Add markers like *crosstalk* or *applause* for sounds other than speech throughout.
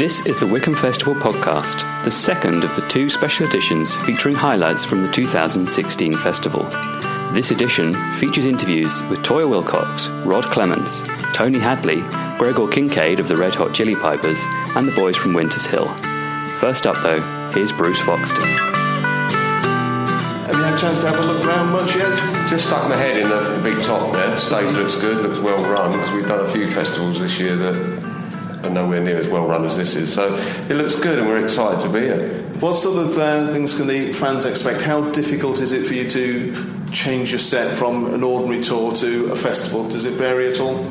This is the Wickham Festival podcast, the second of the two special editions featuring highlights from the 2016 festival. This edition features interviews with Toyah Willcox, Rod Clements, Tony Hadley, Gregor Kincaid of the Red Hot Chili Pipers, and the boys from Winters Hill. First up, though, here's Bruce Foxton. Have you had a chance to have a look around much yet? Just stuck my head in the, the big top there. Stage looks good, looks well run because we've done a few festivals this year that are nowhere near as well run as this is. So it looks good, and we're excited to be here. What sort of uh, things can the fans expect? How difficult is it for you to change your set from an ordinary tour to a festival? Does it vary at all?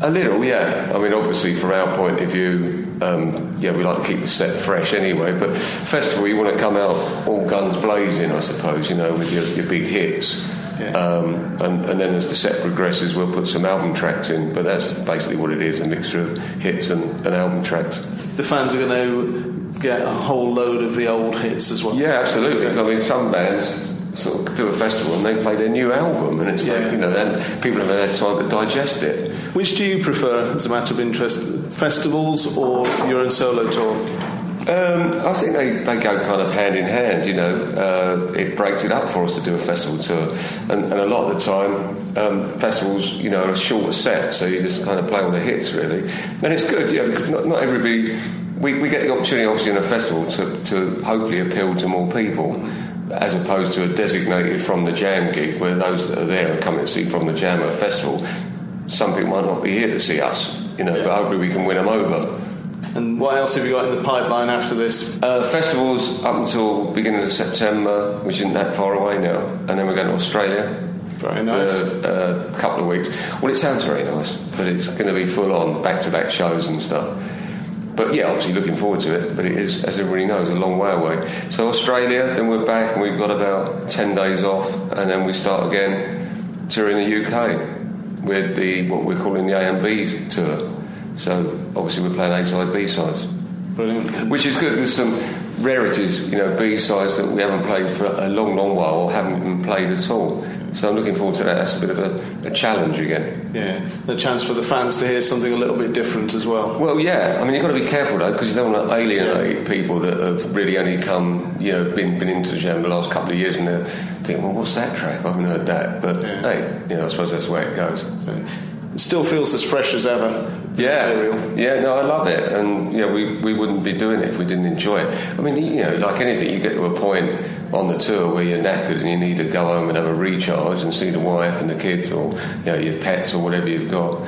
A little, yeah. I mean, obviously, from our point of view, um, yeah, we like to keep the set fresh anyway. But festival, you want to come out all guns blazing, I suppose, you know, with your, your big hits. Yeah. Um, and, and, then as the set progresses, we'll put some album tracks in. But that's basically what it is a mixture of hits and, and album tracks. The fans are going to get a whole load of the old hits as well. Yeah, absolutely. I mean, some bands sort of do a festival and they play their new album, and it's yeah. like, you know, then people have had time to digest it. Which do you prefer as a matter of interest, festivals or your own solo tour? Um, I think they, they go kind of hand in hand, you know. Uh, it breaks it up for us to do a festival tour. And, and a lot of the time, um, festivals, you know, are a shorter set, so you just kind of play all the hits, really. And it's good, yeah, because not, not everybody. We, we get the opportunity, obviously, in a festival to, to hopefully appeal to more people as opposed to a designated from the jam gig where those that are there are coming to see from the jam at a festival. Some people might not be here to see us, you know, but hopefully we can win them over. And what else have you got in the pipeline after this? Uh, festivals up until beginning of September, which isn't that far away now, and then we're going to Australia. Very nice. For uh, a couple of weeks. Well, it sounds very nice, but it's going to be full on back to back shows and stuff. But yeah, obviously looking forward to it. But it is, as everybody knows, a long way away. So Australia, then we're back and we've got about ten days off, and then we start again touring the UK with the what we're calling the A and B tour. So obviously we're playing A side, B sides. Brilliant. Which is good. There's some rarities, you know, B sides that we haven't played for a long, long while or haven't been played at all. So I'm looking forward to that. That's a bit of a, a, challenge again. Yeah, the chance for the fans to hear something a little bit different as well. Well, yeah. I mean, you've got to be careful though, because you don't want to alienate yeah. people that have really only come, you know, been been into the jam the last couple of years, and they think, well, what's that track? I haven't heard that. But yeah. hey, you know, I suppose that's the way it goes. So, it still feels as fresh as ever. Yeah, material. yeah, no, I love it, and yeah, we, we wouldn't be doing it if we didn't enjoy it. I mean, you know, like anything, you get to a point on the tour where you're knackered and you need to go home and have a recharge and see the wife and the kids or you know your pets or whatever you've got.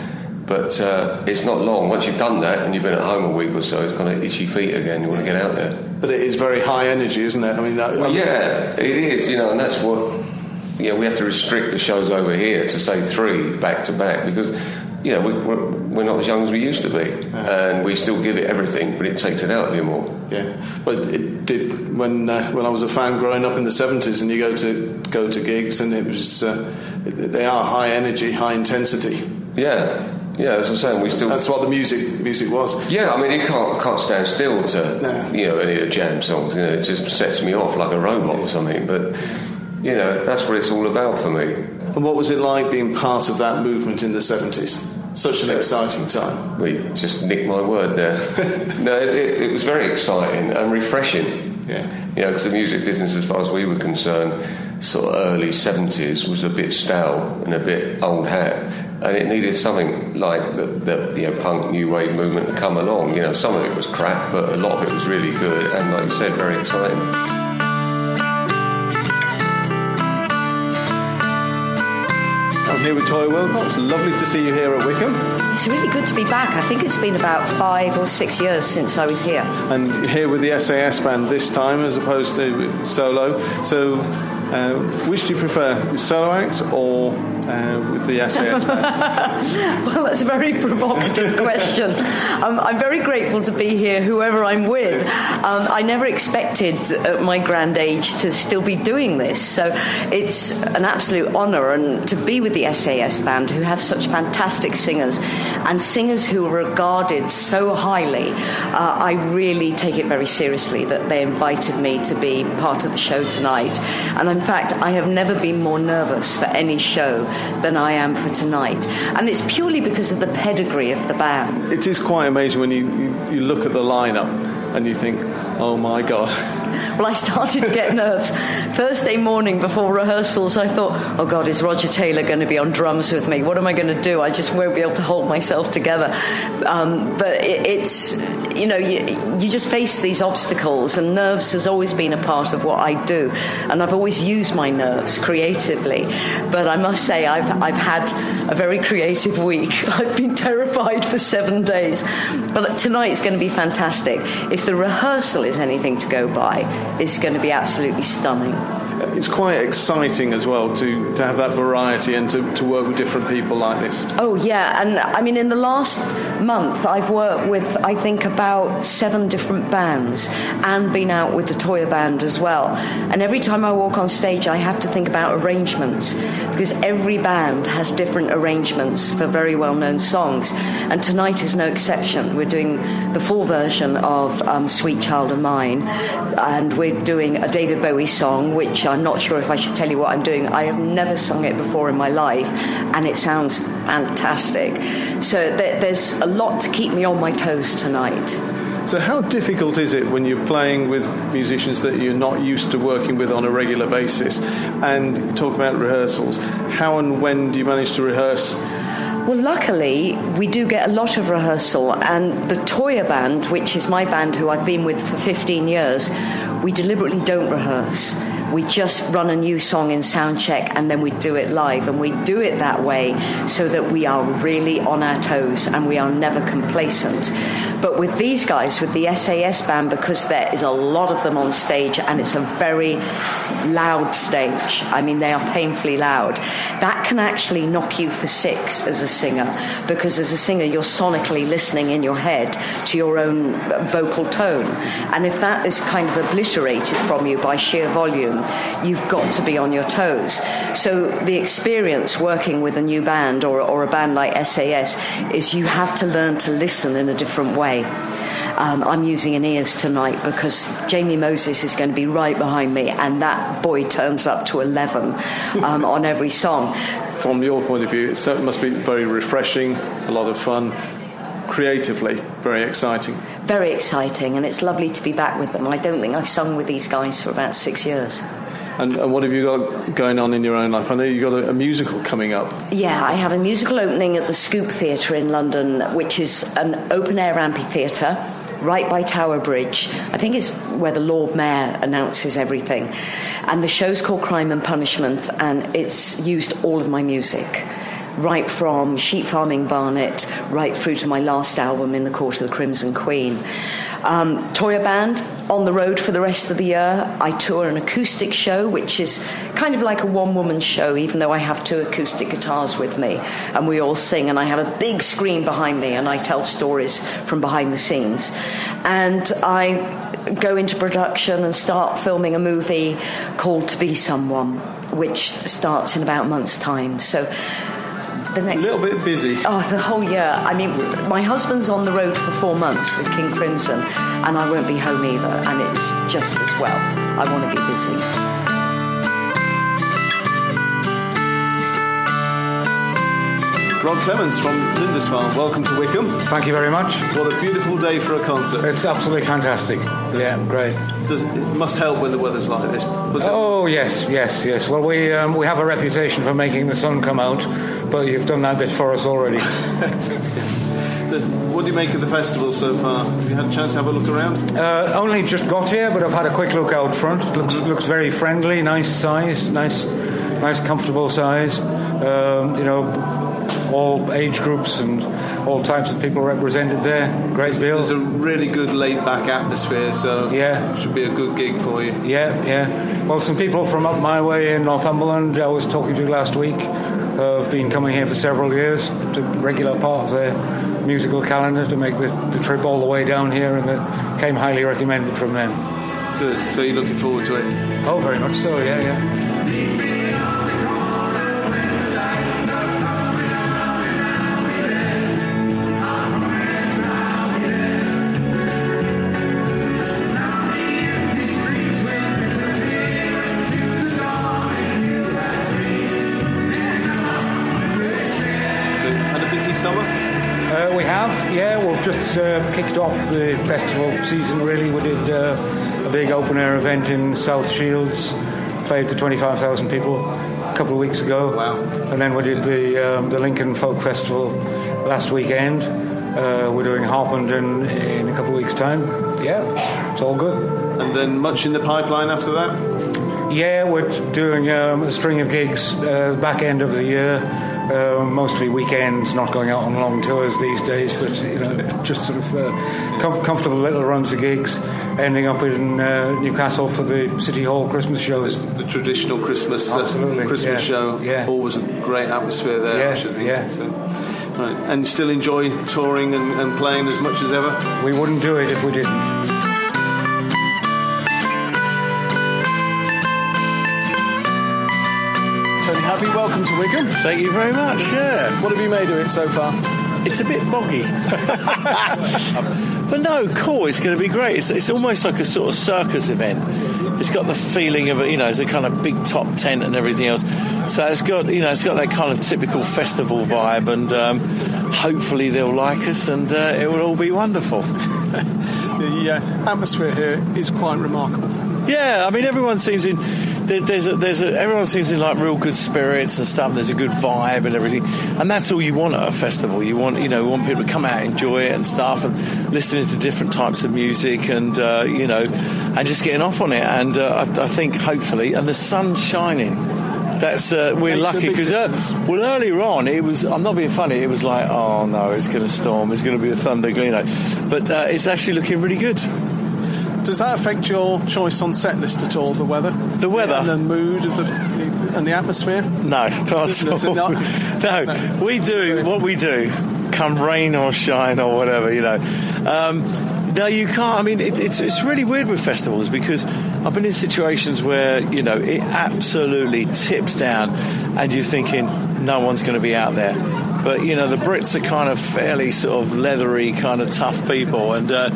But uh, it's not long. Once you've done that and you've been at home a week or so, it's kind of itchy feet again. You want to get out there. But it is very high energy, isn't it? I mean, that, well, yeah, it is. You know, and that's what know, we have to restrict the shows over here to say three back to back because you know, we, are we're not as young as we used to be, yeah. and we still give it everything, but it takes it out of you more. Yeah, but it did when uh, when I was a fan growing up in the seventies, and you go to go to gigs, and it was uh, they are high energy, high intensity. Yeah, yeah, as I'm saying, we still. That's what the music music was. Yeah, I mean, you can't can't stand still to no. you know any of the jam songs. You know, it just sets me off like a robot or something. But you know, that's what it's all about for me. And what was it like being part of that movement in the seventies? Such an exciting time. We just nicked my word there. *laughs* no, it, it, was very exciting and refreshing. Yeah. You know, because the music business, as far as we were concerned, sort of early 70s was a bit stale and a bit old hat. And it needed something like the, the you know, punk new wave movement to come along. You know, some of it was crap, but a lot of it was really good and, like you said, very exciting. Here with Toyah Willcox. Lovely to see you here at Wickham. It's really good to be back. I think it's been about five or six years since I was here. And here with the SAS band this time as opposed to solo. So, uh, which do you prefer, solo act or uh, with the SAS *laughs* well, that's a very provocative *laughs* question. Um, I'm very grateful to be here, whoever I'm with. Um, I never expected at my grand age to still be doing this, so it's an absolute honour and to be with the SAS band, who have such fantastic singers and singers who are regarded so highly. Uh, I really take it very seriously that they invited me to be part of the show tonight, and in fact, I have never been more nervous for any show than I am for tonight. And it's purely because of the pedigree of the band. It is quite amazing when you, you, you look at the lineup and you think, oh my God. *laughs* Well, I started to get nerves. Thursday morning before rehearsals, I thought, oh God, is Roger Taylor going to be on drums with me? What am I going to do? I just won't be able to hold myself together. Um, but it, it's, you know, you, you just face these obstacles, and nerves has always been a part of what I do. And I've always used my nerves creatively. But I must say, I've, I've had a very creative week. *laughs* I've been terrified for seven days. But tonight is going to be fantastic. If the rehearsal is anything to go by, it's going to be absolutely stunning it's quite exciting as well to, to have that variety and to, to work with different people like this. Oh, yeah. And I mean, in the last month, I've worked with, I think, about seven different bands and been out with the Toyah Band as well. And every time I walk on stage, I have to think about arrangements because every band has different arrangements for very well known songs. And tonight is no exception. We're doing the full version of um, Sweet Child of Mine, and we're doing a David Bowie song, which I'm not sure if I should tell you what I'm doing. I have never sung it before in my life, and it sounds fantastic. So there's a lot to keep me on my toes tonight. So, how difficult is it when you're playing with musicians that you're not used to working with on a regular basis? And talk about rehearsals. How and when do you manage to rehearse? Well, luckily, we do get a lot of rehearsal, and the Toyah Band, which is my band who I've been with for 15 years, we deliberately don't rehearse we just run a new song in sound check and then we do it live. And we do it that way so that we are really on our toes and we are never complacent. But with these guys, with the SAS band, because there is a lot of them on stage and it's a very loud stage, I mean, they are painfully loud, that can actually knock you for six as a singer because as a singer, you're sonically listening in your head to your own vocal tone. And if that is kind of obliterated from you by sheer volume, you've got to be on your toes. So the experience working with a new band or, or a band like SAS is you have to learn to listen in a different way. Um, I'm using an ears tonight because Jamie Moses is going to be right behind me, and that boy turns up to 11 um, on every song. From your point of view, it must be very refreshing, a lot of fun, creatively very exciting. Very exciting, and it's lovely to be back with them. I don't think I've sung with these guys for about six years. And, and, what have you got going on in your own life? I know you've got a, a, musical coming up. Yeah, I have a musical opening at the Scoop Theatre in London, which is an open air amphitheatre right by Tower Bridge. I think it's where the Lord Mayor announces everything. And the show's called Crime and Punishment, and it's used all of my music right from Sheep Farming Barnet right through to my last album, In the Court of the Crimson Queen. Um, Toyah Band on the road for the rest of the year. I tour an acoustic show, which is kind of like a one woman show, even though I have two acoustic guitars with me and we all sing. And I have a big screen behind me and I tell stories from behind the scenes. And I go into production and start filming a movie called To Be Someone, which starts in about a month's time. So the next. A little bit busy. Oh, the whole year. I mean, my husband's on the road for four months with King Crimson, and I won't be home either, and it's just as well. I want to be busy. Rod Clements from Lindisfarne, welcome to Wickham. Thank you very much. What a beautiful day for a concert. It's absolutely fantastic. Yeah, great. Does, it must help when the weather's like this. Oh, yes, yes, yes. Well, we, um, we have a reputation for making the sun come out, but you've done that bit for us already. *laughs* so what do you make of the festival so far? Have you had a chance to have a look around? Uh, only just got here, but I've had a quick look out front. Looks, looks very friendly, nice size, nice, nice comfortable size. Um, you know, all age groups and all types of people represented there. Great deal. There's a really good laid back atmosphere, so yeah, should be a good gig for you. Yeah, yeah. Well, some people from up my way in Northumberland I was talking to last week have been coming here for several years, a regular part of their musical calendar to make the, the trip all the way down here, and it came highly recommended from them. Good. So you're looking forward to it? Oh, very much so. Yeah, yeah. Uh, kicked off the festival season. Really, we did uh, a big open air event in South Shields, played to 25,000 people a couple of weeks ago. Wow. And then we did the um, the Lincoln Folk Festival last weekend. Uh, we're doing Harpenden in a couple of weeks' time. Yeah, it's all good. And then much in the pipeline after that? Yeah, we're doing um, a string of gigs uh, back end of the year. Uh, mostly weekends, not going out on long tours these days, but you know, just sort of uh, com- comfortable little runs of gigs. Ending up in uh, Newcastle for the City Hall Christmas shows. The traditional Christmas uh, Absolutely, Christmas yeah, show. yeah. Always a great atmosphere there, Yeah, I should think. yeah. So, right. And you still enjoy touring and, and playing as much as ever? We wouldn't do it if we didn't. Welcome to Wickham. Thank you very much. Yeah, What have you made of it so far? it's a bit boggy, *laughs* but no, cool. It's going to be great. It's, it's almost like a sort of circus event. It's got the feeling of a, you know, it's a kind of big top tent and everything else. So it's got, you know, it's got that kind of typical festival vibe, and um, hopefully they'll like us, and uh, it will all be wonderful. *laughs* The uh, atmosphere here is quite remarkable. Yeah, I mean, everyone seems in. There- There's a, there's a, everyone seems in like real good spirits and stuff. There's a good vibe and everything, and that's all you want at a festival. You want, you know, you want people to come out, enjoy it and stuff, and listening to different types of music, and uh, you know, and just getting off on it. And uh, I, I think hopefully, and the sun's shining. That's uh, we're lucky because uh, well earlier on it was I'm not being funny it was like oh no it's going to storm it's going to be a thunder you know but uh, it's actually looking really good Does that affect your choice on set list at all? The weather, The weather? and the mood of the and the atmosphere. No, not at all. not? *laughs* No, we do what we do, come rain or shine or whatever, you know. Um, no, you can't. I mean, it, it's it's really weird with festivals because I've been in situations where you know it absolutely tips down, and you're thinking no one's going to be out there. But you know, the Brits are kind of fairly sort of leathery, kind of tough people, and. Uh,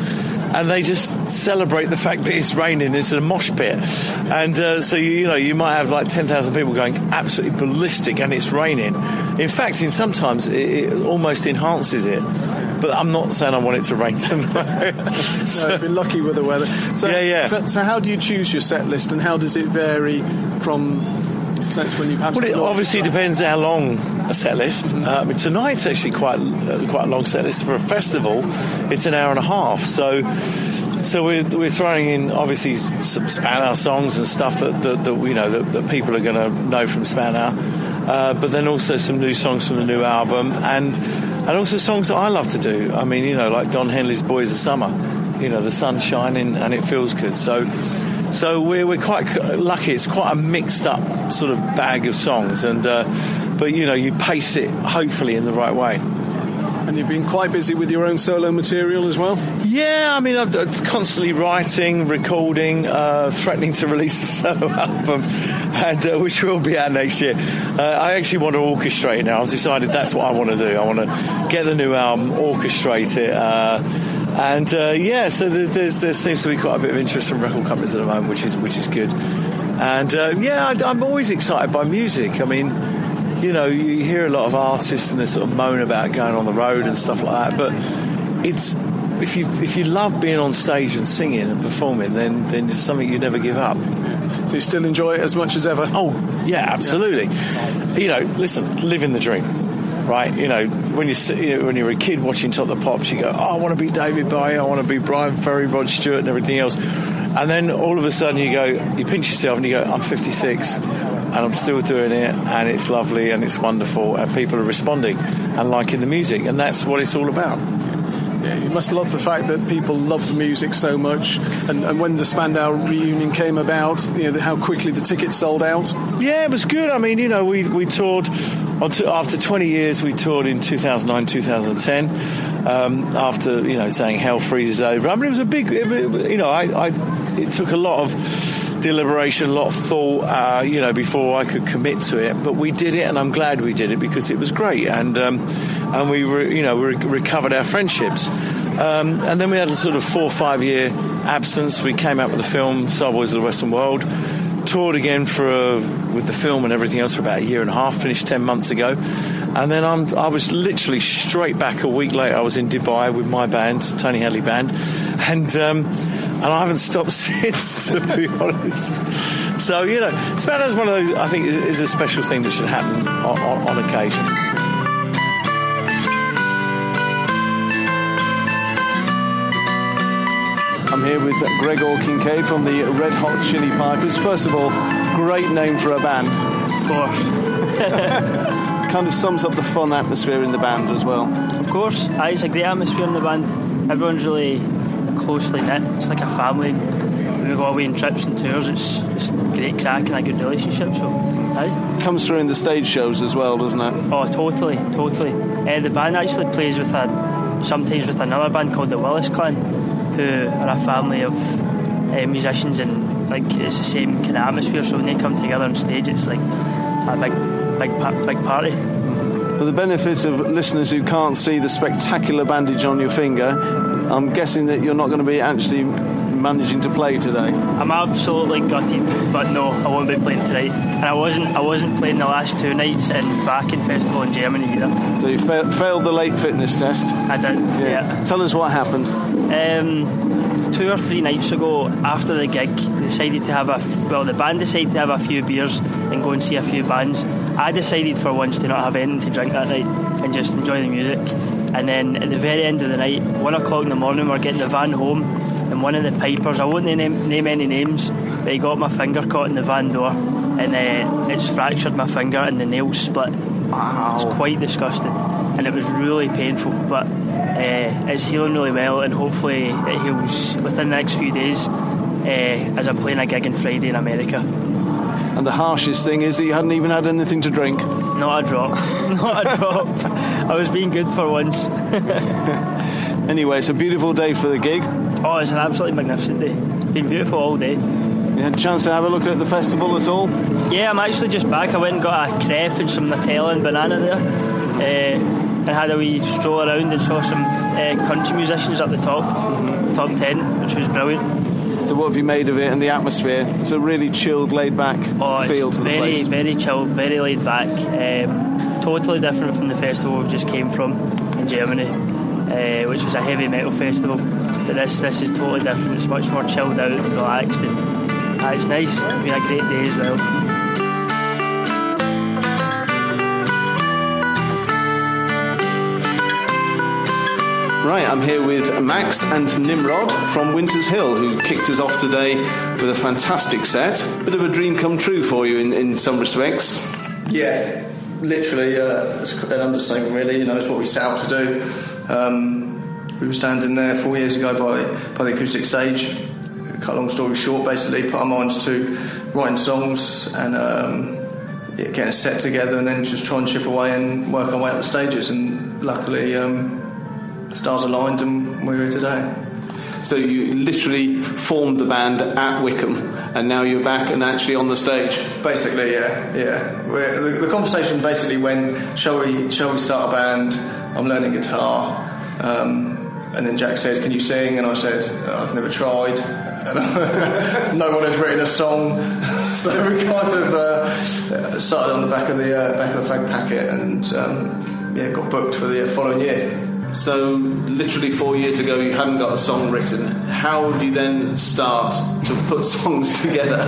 and they just celebrate the fact that it's raining. It's a mosh pit, and uh, so you, you know you might have like ten thousand people going absolutely ballistic, and it's raining. In fact, in sometimes it, it almost enhances it. But I'm not saying I want it to rain *laughs* tonight. So you've been lucky with the weather. So, Yeah, yeah. So, so how do you choose your set list, and how does it vary from sets when you perhaps? Well, it obviously depends how long a set list. Uh, I mean, tonight's actually quite uh, quite a long set list for a festival. It's an hour and a half, so so we're, we're throwing in obviously some Spandau songs and stuff that, that, that you know that, that people are going to know from Spandau, uh, but then also some new songs from the new album and and also songs that I love to do. I mean, you know, like Don Henley's "Boys of Summer." You know, the sun's shining and it feels good. So. So we're, we're quite lucky. It's quite a mixed up sort of bag of songs, and uh, but you know you pace it hopefully in the right way. and you've been quite busy with your own solo material as well. Yeah, I mean I'm constantly writing, recording, uh, threatening to release a solo *laughs* album, and uh, which will be out next year. Uh, I actually want to orchestrate now. I've decided that's what I want to do. I want to get the new album, orchestrate it. And uh, yeah, so there, there's, there seems to be quite a bit of interest from record companies at the moment, which is which is good. And uh, yeah, I, I'm always excited by music. I mean, you know, you hear a lot of artists and they sort of moan about going on the road and stuff like that, but it's if you if you love being on stage and singing and performing, then then it's something you never give up. So you still enjoy it as much as ever. Oh yeah, absolutely. You know, listen, living the dream. Right, you know, when you, you know, when you're a kid watching Top of the Pops, you go, "Oh, I want to be David Bowie, I want to be Bryan Ferry, Rod Stewart, and everything else." And then all of a sudden, you go, you pinch yourself, and you go, "I'm 56, and I'm still doing it, and it's lovely, and it's wonderful, and people are responding and liking the music, and that's what it's all about." You must love the fact that people love the music so much, and, and when the Spandau reunion came about, you know how quickly the tickets sold out. Yeah, it was good. I mean, you know, we, we toured after 20 years. We toured in 2009, 2010. Um, after you know saying hell freezes over. I mean, it was a big. It- you know, I, I it took a lot of deliberation, a lot of thought. Uh, you know, before I could commit to it. But we did it, and I'm glad we did it because it was great. And um, and we re- you know we re- recovered our friendships. Um, and then we had a sort of four or five year absence. We came out with the film Soul Boys of the Western World toured again for a, with the film and everything else for about a year and a half. Finished ten months ago, And then I'm, I was literally straight back a week later. I was in Dubai with my band, Tony Hadley Band, and um, and I haven't stopped *laughs* since, to be honest. So you know, Spandau is one of those. I think is a special thing that should happen on, on, on occasion. With Gregor Kincaid from the Red Hot Chili Pipers. First of all, great name for a band. Of course. *laughs* kind of sums up the fun atmosphere in the band as well. Of course, it's a great atmosphere in the band. Everyone's really closely knit. It's like a family. We go away on trips and tours, it's, it's great crack and a good relationship. So, aye. Comes through in the stage shows as well, doesn't it? Oh, totally, totally. Uh, the band actually plays with a sometimes with another band called the Willis Clan, who are a family of uh, musicians and like it's the same kind of atmosphere. So when they come together on stage, it's like it's a big, big, big party. For the benefit of listeners who can't see the spectacular bandage on your finger, I'm guessing that you're not going to be actually managing to play today. I'm absolutely gutted, but no, I won't be playing tonight. And I wasn't, I wasn't playing the last two nights in Wacken Festival in Germany either. So you fa- failed the late fitness test. I did, yeah. Tell us what happened. Um, two or three nights ago, after the gig, we decided to have a f- well, the band decided to have a few beers and go and see a few bands. I decided for once to not have anything to drink that night and just enjoy the music. And then at the very end of the night, one o'clock in the morning, we're getting the van home, and one of the pipers, I won't name, name any names, but he got my finger caught in the van door, and uh, it's fractured my finger, and the nail split. Wow. It's quite disgusting, and it was really painful, but uh, it's healing really well, and hopefully it heals within the next few days. Uh, as I'm playing a gig on Friday in America. And the harshest thing is that you hadn't even had anything to drink. Not a drop. *laughs* Not a drop. I was being good for once. *laughs* Anyway, it's a beautiful day for the gig. Oh, it's an absolutely magnificent day. It's been beautiful all day. You had a chance to have a look at the festival at all? Yeah, I'm actually just back. I went and got a crepe and some Nutella and banana there. Uh, and had a wee stroll around and saw some uh, country musicians up the top, top tent, which was brilliant. So, what have you made of it and the atmosphere? It's a really chilled, laid back Oh, feel to the very, place. very chilled, very laid back. Um, totally different from the festival we just came from in Germany, uh, which was a heavy metal festival. But this, this is totally different. It's much more chilled out and relaxed, and uh, it's nice. It's been a great day as well. Right, I'm here with Max and Nimrod from Winters Hill, who kicked us off today with a fantastic set. Bit of a dream come true for you in, in some respects. Yeah, literally, uh, it's an understatement, really. You know, it's what we set out to do. Um, we were standing there four years ago by, by the acoustic stage. Cut a long story short, basically, put our minds to writing songs and um, yeah, getting a set together, and then just try and chip away and work our way up the stages. And luckily, um, the stars aligned, and we're here today. So, you literally formed the band at Wickham, and now you're back and actually on the stage. Basically, yeah, yeah. The, the conversation basically when shall we, shall we start a band? I'm learning guitar, um, and then Jack said, "Can you sing?" And I said, "I've never tried." And *laughs* no one had written a song, *laughs* so we kind of uh, started on the back of the uh, back of the fag packet, and um, yeah, got booked for the following year. So, literally four years ago, you hadn't got a song written. How do you then start to put *laughs* songs together?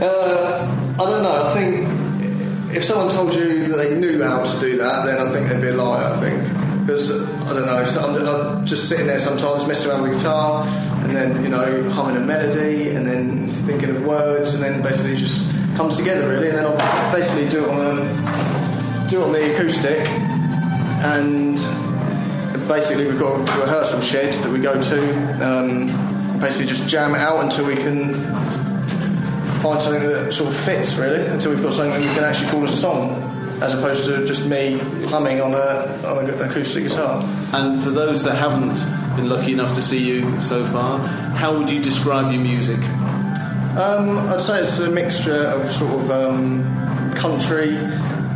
Uh, I don't know. I think if someone told you that they knew how to do that, then I think they'd be a liar. I think because I don't know. I'm, I'm just sitting there sometimes, messing around with the guitar, and then you know humming a melody, and then thinking of words, and then basically just comes together really. And then I'll basically do it on the do it on the acoustic, and basically we've got a rehearsal shed that we go to. Um, basically, just jam it out until we can find something that sort of fits really until we've got something that we can actually call a song as opposed to just me humming on, a, on an acoustic guitar. And for those that haven't been lucky enough to see you so far, how would you describe your music? Um, I'd say it's a mixture of sort of um, country,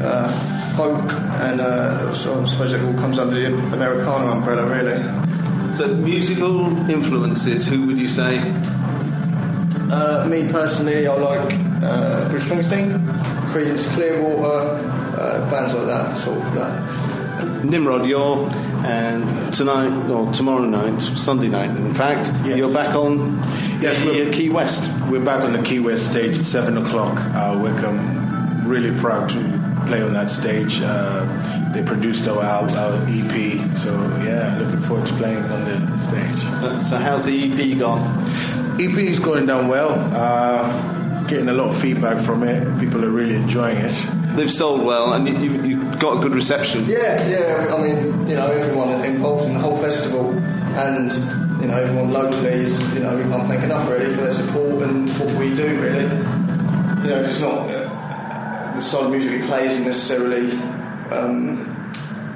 uh, folk, and uh, of, I suppose it all comes under the Americana umbrella really. So, musical influences, who would you say? Uh, me personally, I like uh, Bruce Springsteen, Creedence Clearwater, uh, bands like that, sort of that. Nimrod, you're and tonight or tomorrow night, Sunday night, in fact, Yes. you're back on Yes, the, we're- Key West. We're back on the Key West stage at seven o'clock. Uh, Wickham, really proud to play on that stage. Uh, they produced our, our, our EP, so yeah, looking forward to playing on the stage. So, so how's the EP gone? EP is going down well. Uh, getting a lot of feedback from it. People are really enjoying it. They've sold well, and you, you, you've got a good reception. Yeah, yeah. I mean, you know, everyone involved in the whole festival, and you know, everyone locally is, you know, we can't thank enough really for their support and what we do. Really, you know, it's not uh, the style of music we play isn't necessarily, um,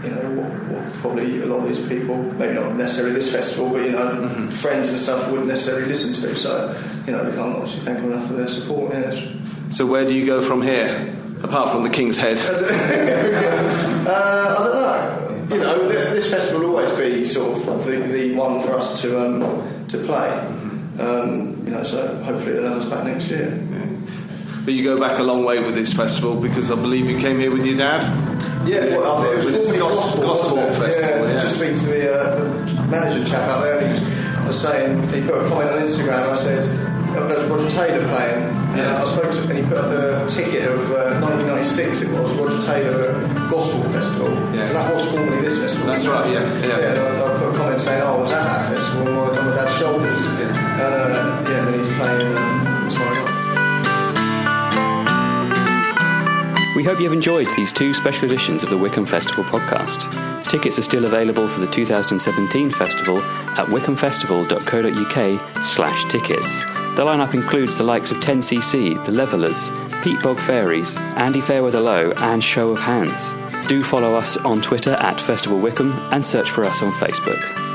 you know, what, what probably a lot of these people, maybe not necessarily this festival, but you know, friends and stuff wouldn't necessarily listen to. So, you know, we can't obviously thank them enough for their support. It's- So where do you go from here, apart from the King's Head? *laughs* Uh, I don't know. You know, this festival will always be sort of the, the one for us to um, to play. Um, you know, so hopefully they'll have us back next year. But you go back a long way with this festival because I believe you came here with your dad. Yeah, well, I think it was formerly Gospel- Gospel, Gospel wasn't it? Festival, yeah. Just speaking to the, uh, the manager chap out there, and he was, was saying he put a comment on Instagram. And I said, "There's Roger Taylor playing." Yeah. I spoke to, him and he put up a ticket of uh, 1996. It was Roger Taylor Gospel Festival, Yeah. and that was formerly this festival. That's right, yeah, yeah. yeah and I, I put a comment saying, "Oh, I was at that festival on my, on my dad's shoulders." Yeah. Uh, yeah, and then he's playing um, tomorrow night. We hope you've enjoyed these two special editions of the Wickham Festival podcast. Tickets are still available for the 2017 festival at wickhamfestival.co.uk slash tickets. The lineup includes the likes of 10cc, The Levellers, Peatbog Faeries, Andy Fairweather Low and Show of Hands. Do follow us on Twitter at Festival Wickham and search for us on Facebook.